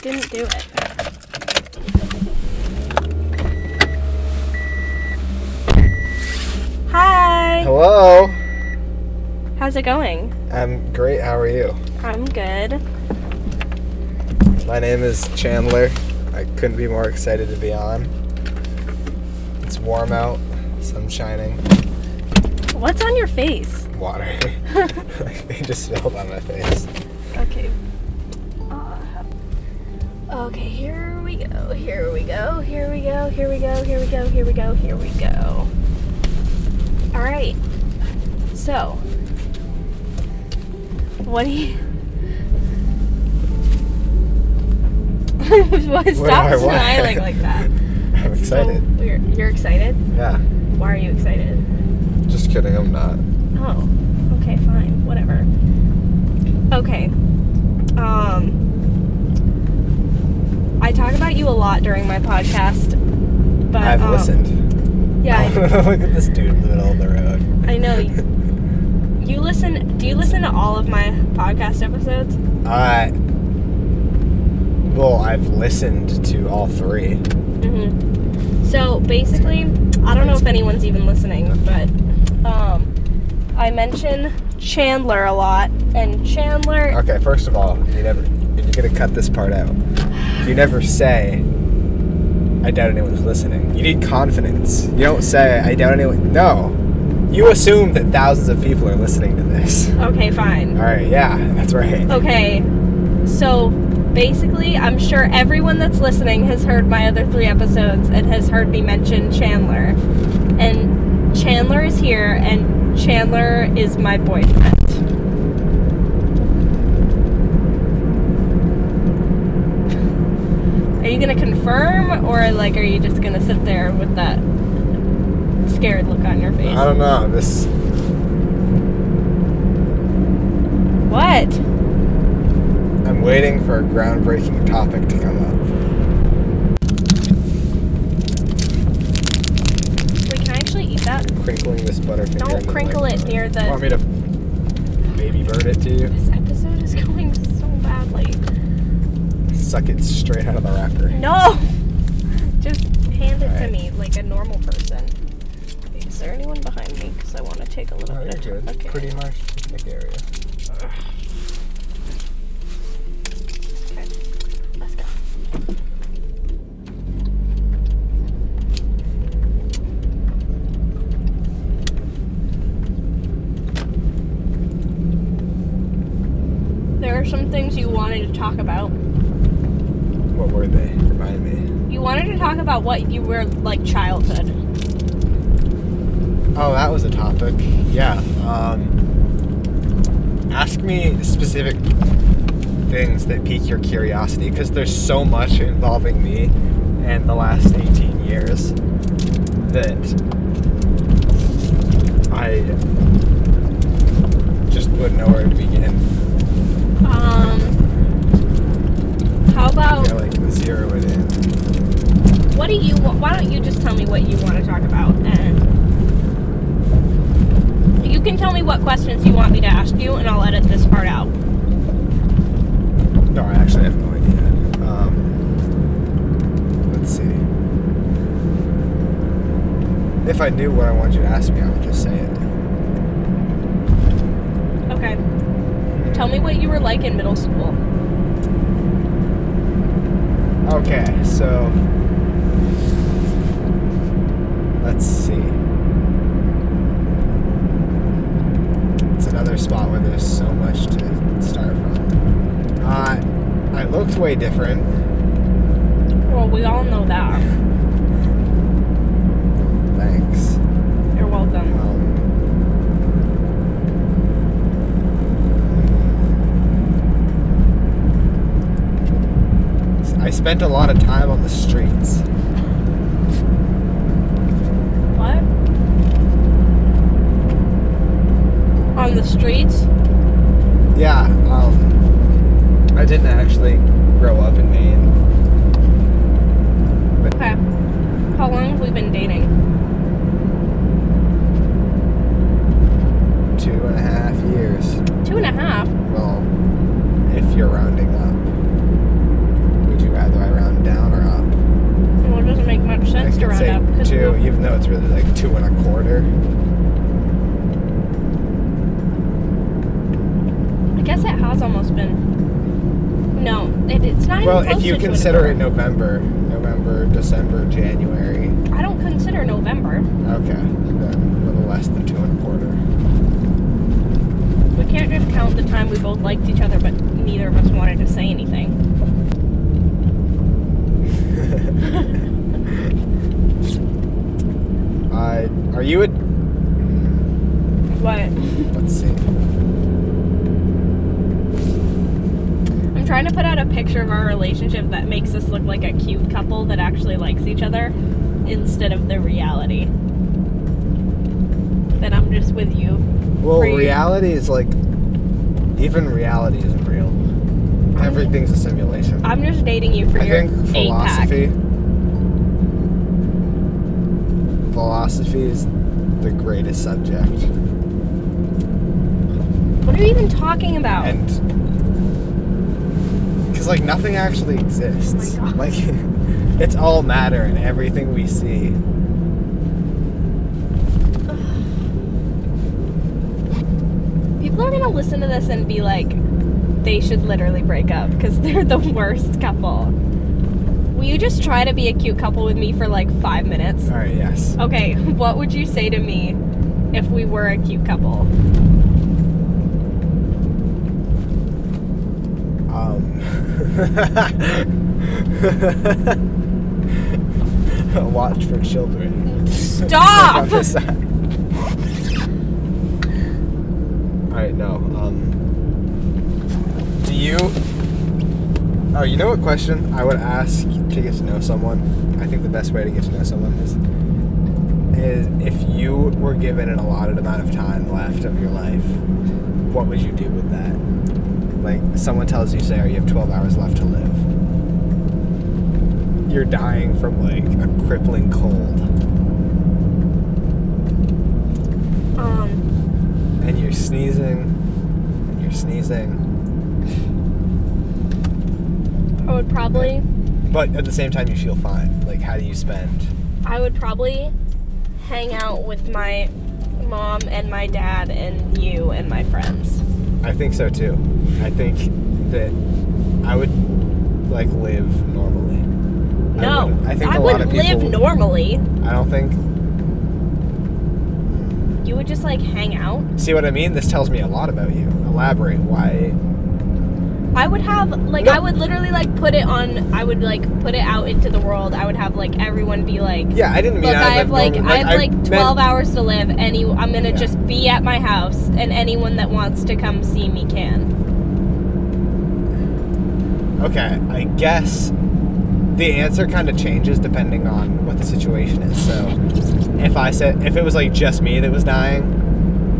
didn't do it. Hi. Hello. How's it going? I'm great. How are you? I'm good. My name is Chandler. I couldn't be more excited to be on. It's warm out, sun shining, What's on your face? water. they just spilled on my face. Okay, here we go. Here we go. Here we go. Here we go. Here we go. Here we go. Here we go. All right. So, what do you? What stop I smiling like that. I'm excited. So, you're, you're excited? Yeah. Why are you excited? Just kidding. I'm not. Oh, okay, fine, whatever. Okay. Um, I talk about you a lot during my podcast, but I've um, listened. Yeah, Look at this dude in the middle of the road. I, know. You listen? Do you listen to all of my podcast episodes? I. Well, I've listened to all three. Mm-hmm. So basically, I don't know if anyone's even listening, but um, I mention Chandler a lot, and Chandler. Okay, first of all, you never. You're gonna cut this part out. You never say. I doubt anyone's listening. You need confidence. You don't say I doubt anyone. No, you assume that thousands of people are listening to this. Okay, fine. All right, yeah, that's right. Okay, so basically, I'm sure everyone that's listening has heard my other three episodes and has heard me mention Chandler. And Chandler is here, and Chandler is my boyfriend. You gonna confirm, or like, are you just gonna sit there with that scared look on your face? I don't know. This What? I'm waiting for a groundbreaking topic to come up. Wait, can I actually eat that? Crinkling this butterfinger. Don't into the crinkle it microphone. near the- Want me to baby bird it to you? This episode is going so badly. Suck it straight out of the wrapper. No! Just hand it to me like a normal person. Is there anyone behind me? Because I want to take a little Oh, bit you're of good. Okay. Pretty much picnic area. Okay. Let's go. There are some things you wanted to talk about. What were they? Remind me. You wanted to talk about what you were like childhood. Oh, that was a topic. Yeah. Um, ask me specific things that pique your curiosity because there's so much involving me and the last 18 years that I just wouldn't know where to begin. Um, how I about feel like zero it in. what do you? wa- Why don't you just tell me what you want to talk about? And you can tell me what questions you want me to ask you, and I'll edit this part out. No, I actually have no idea. Um, let's see. If I knew what I wanted you to ask me, I would just say it. Okay. Tell me what you were like in middle school. Okay, so let's see. It's another spot where there's so much to start from. Uh, I looked way different. Well, we all know that. Thanks. You're welcome. Um, I spent a lot of time on the streets. What? On the streets? Yeah, um, I didn't actually grow up in Maine. Okay. How long have we been dating? Two and a half years. Two and a half. Well, if you're rounding up. two, even though it's really like two and a quarter. I guess it has almost been. No, it, it's not Well, if you to two and a consider it November, November, December, January. I don't consider November. Okay, then a little less than two and a quarter. We can't just count the time we both liked each other, but neither of us wanted to say anything. Uh, are you a? What? Let's see. I'm trying to put out a picture of our relationship that makes us look like a cute couple that actually likes each other instead of the reality. That I'm just with you. Well, Free. reality is like, even reality isn't real. Everything's a simulation. I'm just dating you for I your think eight pack. Philosophy. Is the greatest subject, What are you even talking about? and because like nothing actually exists. Oh like it's all matter and everything we see. People are gonna listen to this and be like, they should literally break up because they're the worst couple. Will you just try to be a cute couple with me for like five minutes? All right. Yes. Okay, what would you say to me if we were a cute couple? Um. Watch for children. Stop! Side. Alright, no. Um. Do you. Oh, you know what question I would ask to get to know someone? I think the best way to get to know someone is. Is if you were given an allotted amount of time left of your life, what would you do with that? Like, someone tells you, Sarah, you have 12 hours left to live. You're dying from, like, a crippling cold. Um, and you're sneezing, and you're sneezing, I would probably, but at the same time you feel fine. Like, how do you spend? I would probably hang out with my mom and my dad and you and my friends. I think so too. I think that I would like live normally. No, wouldn't. I think I a wouldn't of people. live normally. I don't think. You would just like hang out. See what I mean? This tells me a lot about you. Elaborate. Why? I would have like No. I would literally like put it on. I would like put it out into the world. I would have like everyone be like, Yeah, I didn't mean Look, I, I have live like. I have like meant- twelve hours to live. Any, I'm gonna Yeah. just be at my house, and anyone that wants to come see me can. Okay, I guess the answer kind of changes depending on what the situation is. So, if I said if it was like just me that was dying,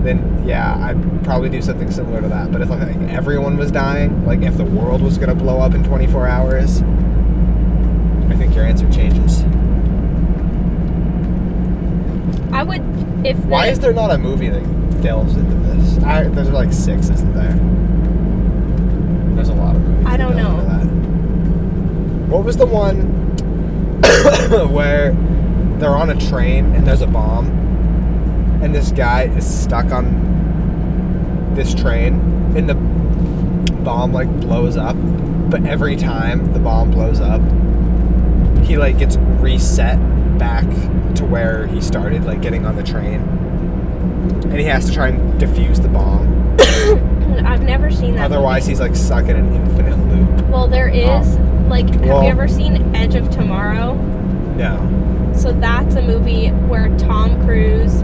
then yeah, I'd probably do something similar to that. But if like everyone was dying, like if the world was gonna blow up in 24 hours, I think your answer changes. I would if Why is there not a movie that delves into this? I, there's like six, isn't there? There's a lot of movies. I don't know. What was the one where they're on a train and there's a bomb, and this guy is stuck on this train, and the bomb like blows up, but every time the bomb blows up, he like gets reset back to where he started, like getting on the train, and he has to try and defuse the bomb. I've never seen that. Otherwise, movie. he's like stuck in an infinite loop. well, there oh. is like. Have Well- you ever seen Edge of Tomorrow? No. So that's a movie where Tom Cruise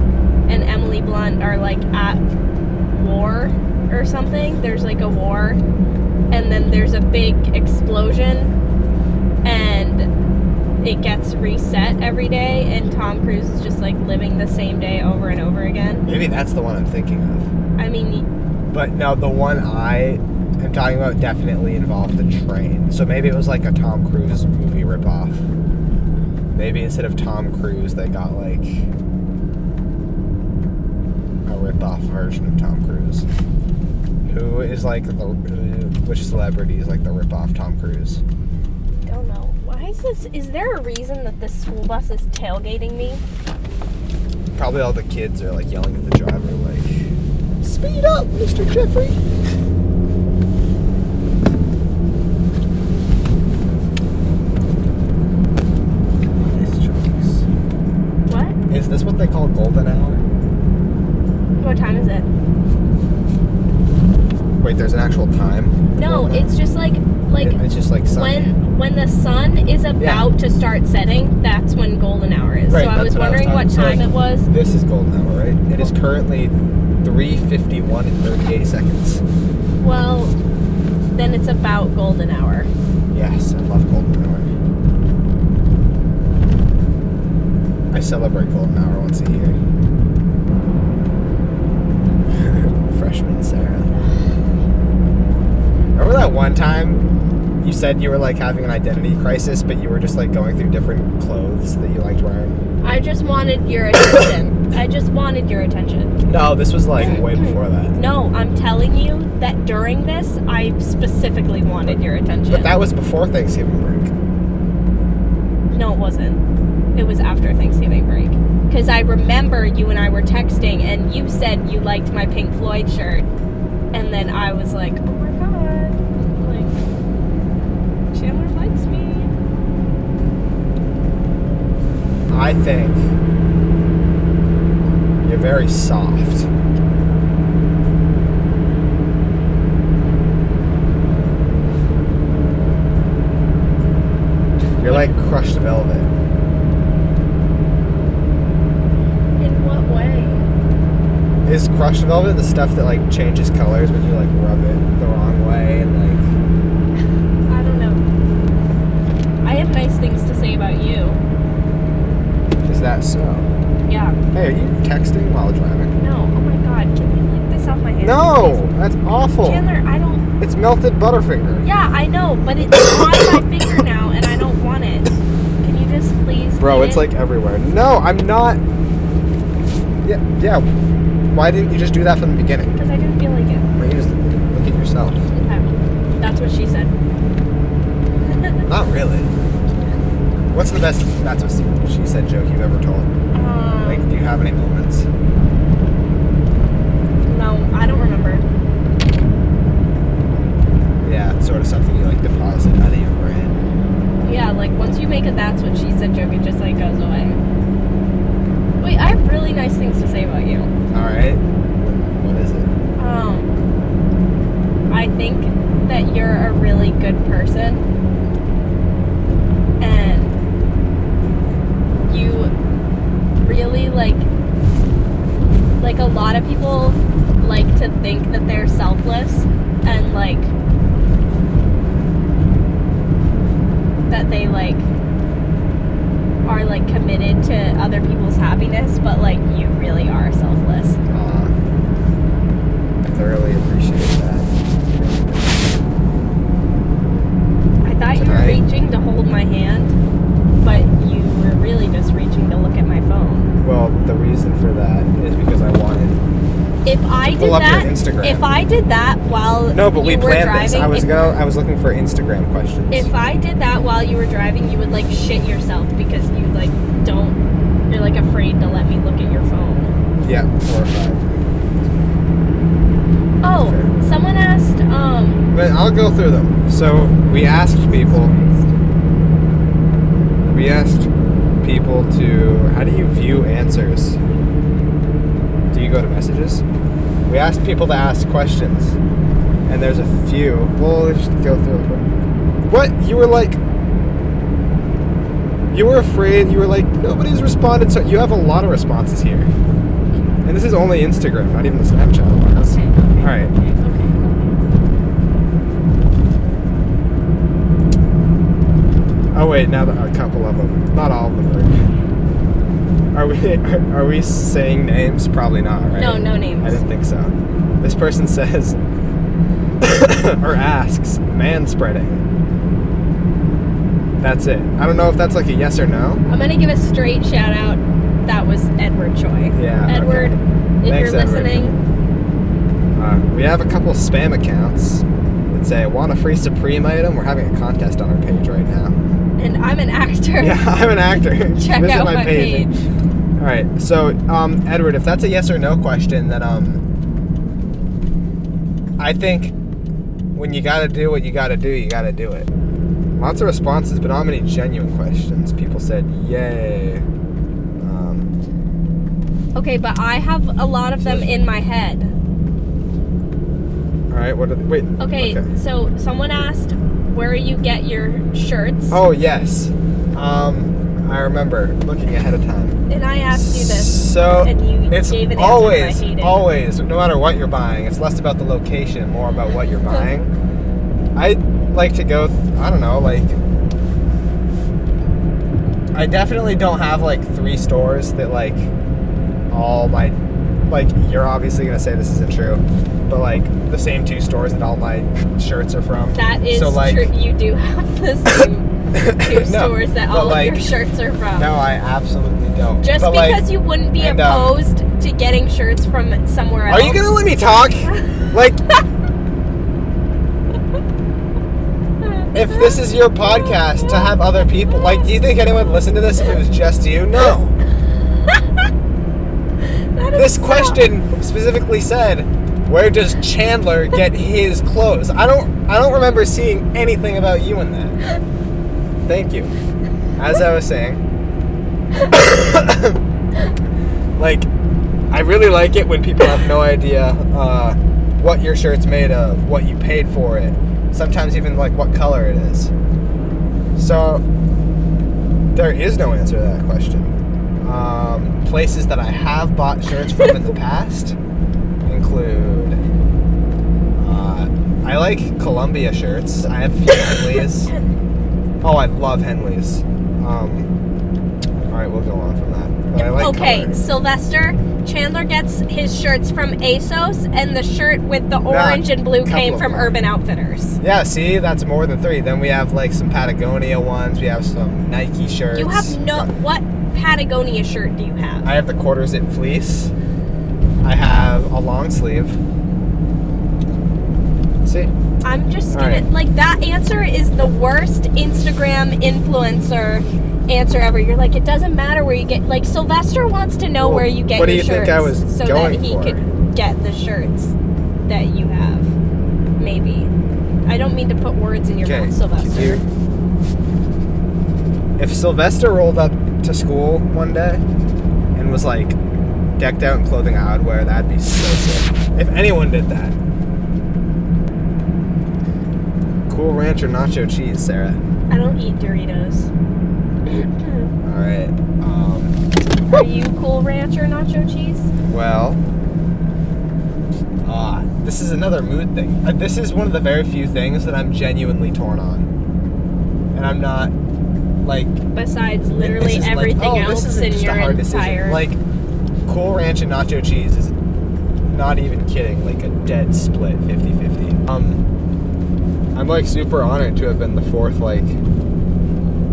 and Emily Blunt are like at war or something. There's like a war, and then there's a big explosion, and it gets reset every day. And Tom Cruise is just like living the same day over and over again. Maybe that's the one I'm thinking of. I mean, But no, the one I am talking about definitely involved the train. So maybe it was like a Tom Cruise movie ripoff. Maybe instead of Tom Cruise, they got like a ripoff version of Tom Cruise. Who is like the uh, which celebrity is like the ripoff Tom Cruise? don't know. Why is this? Is there a reason that this school bus is tailgating me? Probably all the kids are like yelling at the driver, like, "Speed up, Mr. Jeffrey." What? Is this what they call golden hour? What time is it? Wait, there's an actual time. No, it's just like like It- it's just like sunny. when when the sun is about to start setting. That's when golden hour is. Right, so I was what I was wondering what time so- it was. This is golden hour, right? It is currently 3:51 and 38 seconds. Well, then it's about golden hour. Yes, I love golden hour. I celebrate golden hour once a year. Freshman Sarah. Remember that one time you said you were like having an identity crisis, but you were just like going through different clothes that you liked wearing? I just wanted your attention. I just wanted your attention. No, this was like way before that. No, I'm telling you that during this, I specifically wanted your attention. But that was before Thanksgiving break. No, it wasn't. It was after Thanksgiving. Because I remember you and I were texting, and you said you liked my Pink Floyd shirt. And then I was like, oh my god. Like, Chandler likes me. I think you're very soft. You're like crushed velvet. In what way? Is crushed velvet the stuff that like changes colors when you like rub it the wrong way and like I don't know. I have nice things to say about you. is that so? Yeah. Hey, are you texting while driving? No. Oh my god. Can you lick this off my hand? No, that's awful. Chandler, I don't. It's melted butterfinger. Yeah, I know, but it's on my finger now, and I don't want it. Can you just please? Bro, it's it? like everywhere. No, I'm not. Yeah, yeah. Why didn't you just do that from the beginning? Because I didn't feel like it. Why you just look at yourself? Okay. That's what she said. Not really. What's the best that's what she said joke you've ever told? Um, Like, do you have any moments? no, I don't remember. Yeah, it's sort of something you like deposit out of your brain. Yeah, like once you make a that's what she said joke, it just like goes away. Wait, I have really nice things to say about you. All right. What is it? Um, I think that you're a really good person, and you really like like a lot of people like to think that they're selfless and like that they like are like committed to other people's happiness but like you really are selfless Aw. I thoroughly appreciate that. I thought you were reaching to hold my hand, but you were really just reaching to look at my phone. Well, the reason for that is because I wanted. If I did pull up your that, Instagram. if I did that while No, but you we were planned driving, this. I was if, go. I was looking for Instagram questions. if I did that while you were driving, you would like shit yourself because you like don't. You're like afraid to let me look at your phone. yeah, four or five. Oh, Fair. someone asked. Um. But I'll go through them. So we asked people. We asked people to. How do you view answers? You go to messages? We asked people to ask questions, and there's a few. Well, let's just go through them. What you were like? You were afraid. You were like nobody's responded. So you have a lot of responses here, and this is only Instagram, not even the Snapchat ones. Okay. okay, All right. Okay. Oh wait, now a couple of them, not all of them are. Are we are, we saying names? Probably not, right? No, no names. I didn't think so. This person says or asks man spreading. That's it. I don't know if that's like a yes or no. I'm gonna give a straight shout out. That was Edward Choi. Yeah, Edward, okay. if Thanks, you're Edward. listening, Uh, we have a couple spam accounts that say "Want a free Supreme item?" We're having a contest on our page right now. And I'm an actor. Yeah, I'm an actor. Check Visit out my page. All right. So, um, Edward, if that's a yes or no question, then um, I think when you got to do what you got to do, you got to do it. Lots of responses, but not many genuine questions. People said, "Yay." Um, Okay, but I have a lot of them in my head. all right. What are the, wait? Okay, so someone asked where you get your shirts, Oh yes. Um, I remember looking ahead of time. and I asked you this. So and you it's gave an always, always, no matter what you're buying, it's less about the location, more about what you're buying. I like to go. Th- I don't know, like. I definitely don't have like three stores that like all my like you're obviously gonna say this isn't true, but like the same two stores that all my shirts are from. That is so, like, true. You do have the same two No, stores that all like, of your shirts are from. No, I absolutely don't. Just But, because like, you wouldn't be and, um, opposed to getting shirts from somewhere else. Are you gonna let me talk? Like, if this is your podcast to have other people, like, do you think anyone would listen to this if it was just you? No. This so- question specifically said, "Where does Chandler get his clothes?" I don't. I don't remember seeing anything about you in that. Thank you. As I was saying, like, I really like it when people have no idea uh, what your shirt's made of, what you paid for it, sometimes even like what color it is. So there is no answer to that question. Um, places that I have bought shirts from in the past include. Uh, I like Columbia shirts. I have a few Henleys. Oh, I love Henleys. Um, all right, we'll go on from that. Like okay, color. Sylvester Chandler gets his shirts from ASOS, and the shirt with the orange and blue came from. Urban Outfitters. Yeah, see, that's more than three. Then we have like some Patagonia ones. We have some Nike shirts. You have no. What Patagonia shirt do you have? I have the quarter zip fleece. I have a long sleeve. See? I'm just gonna right. like that answer is the worst Instagram influencer answer ever. You're like, it doesn't matter where you get. Like Sylvester wants to know Well, where you get what do your you think shirts I was so that he for? could get the shirts that you have. Maybe. I don't mean to put words in your Okay. mouth, Sylvester. you- if Sylvester rolled up to school one day and was like decked out in clothing I would wear, that'd be so sick. If anyone did that. Cool Ranch or nacho cheese, Sarah? I don't eat Doritos. All right. Um, Are you Cool Ranch or nacho cheese? Well, ah, this is another mood thing. Uh, this is one of the very few things that I'm genuinely torn on, and I'm not like Besides literally is like, everything oh, else in just your a hard entire decision. Like, Cool Ranch and nacho cheese is not even kidding. Like a dead split, 50-50. Um, I'm like super honored to have been the fourth like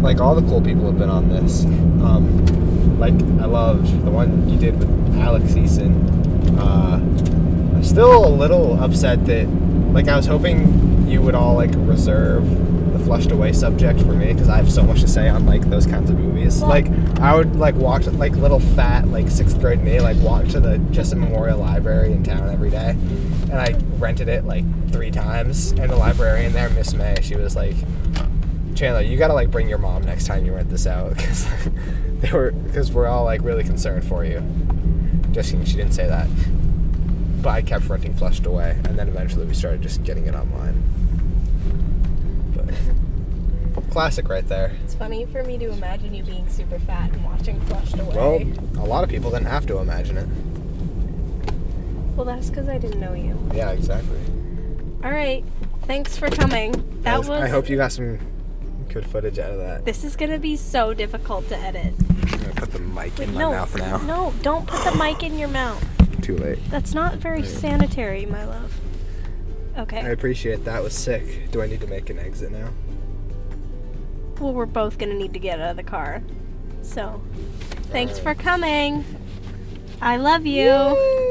like all the cool people have been on this. Um, like I loved the one you did with Alex Eason. Uh, I'm still a little upset that like I was hoping you would all like reserve the flushed away subject for me because I have so much to say on like those kinds of movies. Well- like I would like walk to, like little fat like sixth grade me like walk to the Jesup Memorial Library in town every day, and I rented it like three times. And the librarian there, Miss May, she was like. Chandler, you gotta like bring your mom next time you rent this out because they were because we're all like really concerned for you. Just kidding, she didn't say that. But I kept renting Flushed Away, and then eventually we started just getting it online. But classic right there. It's funny for me to imagine you being super fat and watching Flushed Away. Well, a lot of people didn't have to imagine it. Well, that's because I didn't know you. Yeah, exactly. All right. Thanks for coming. That I, was. I hope you got some good footage out of that. This is gonna be so difficult to edit. I'm gonna put the mic in my no, mouth now. no, don't put the mic in your mouth. Too late. That's not very sanitary, my love. Okay. I appreciate that. Was sick. Do I need to make an exit now? Well, we're both gonna need to get out of the car. So, thanks for coming. I love you.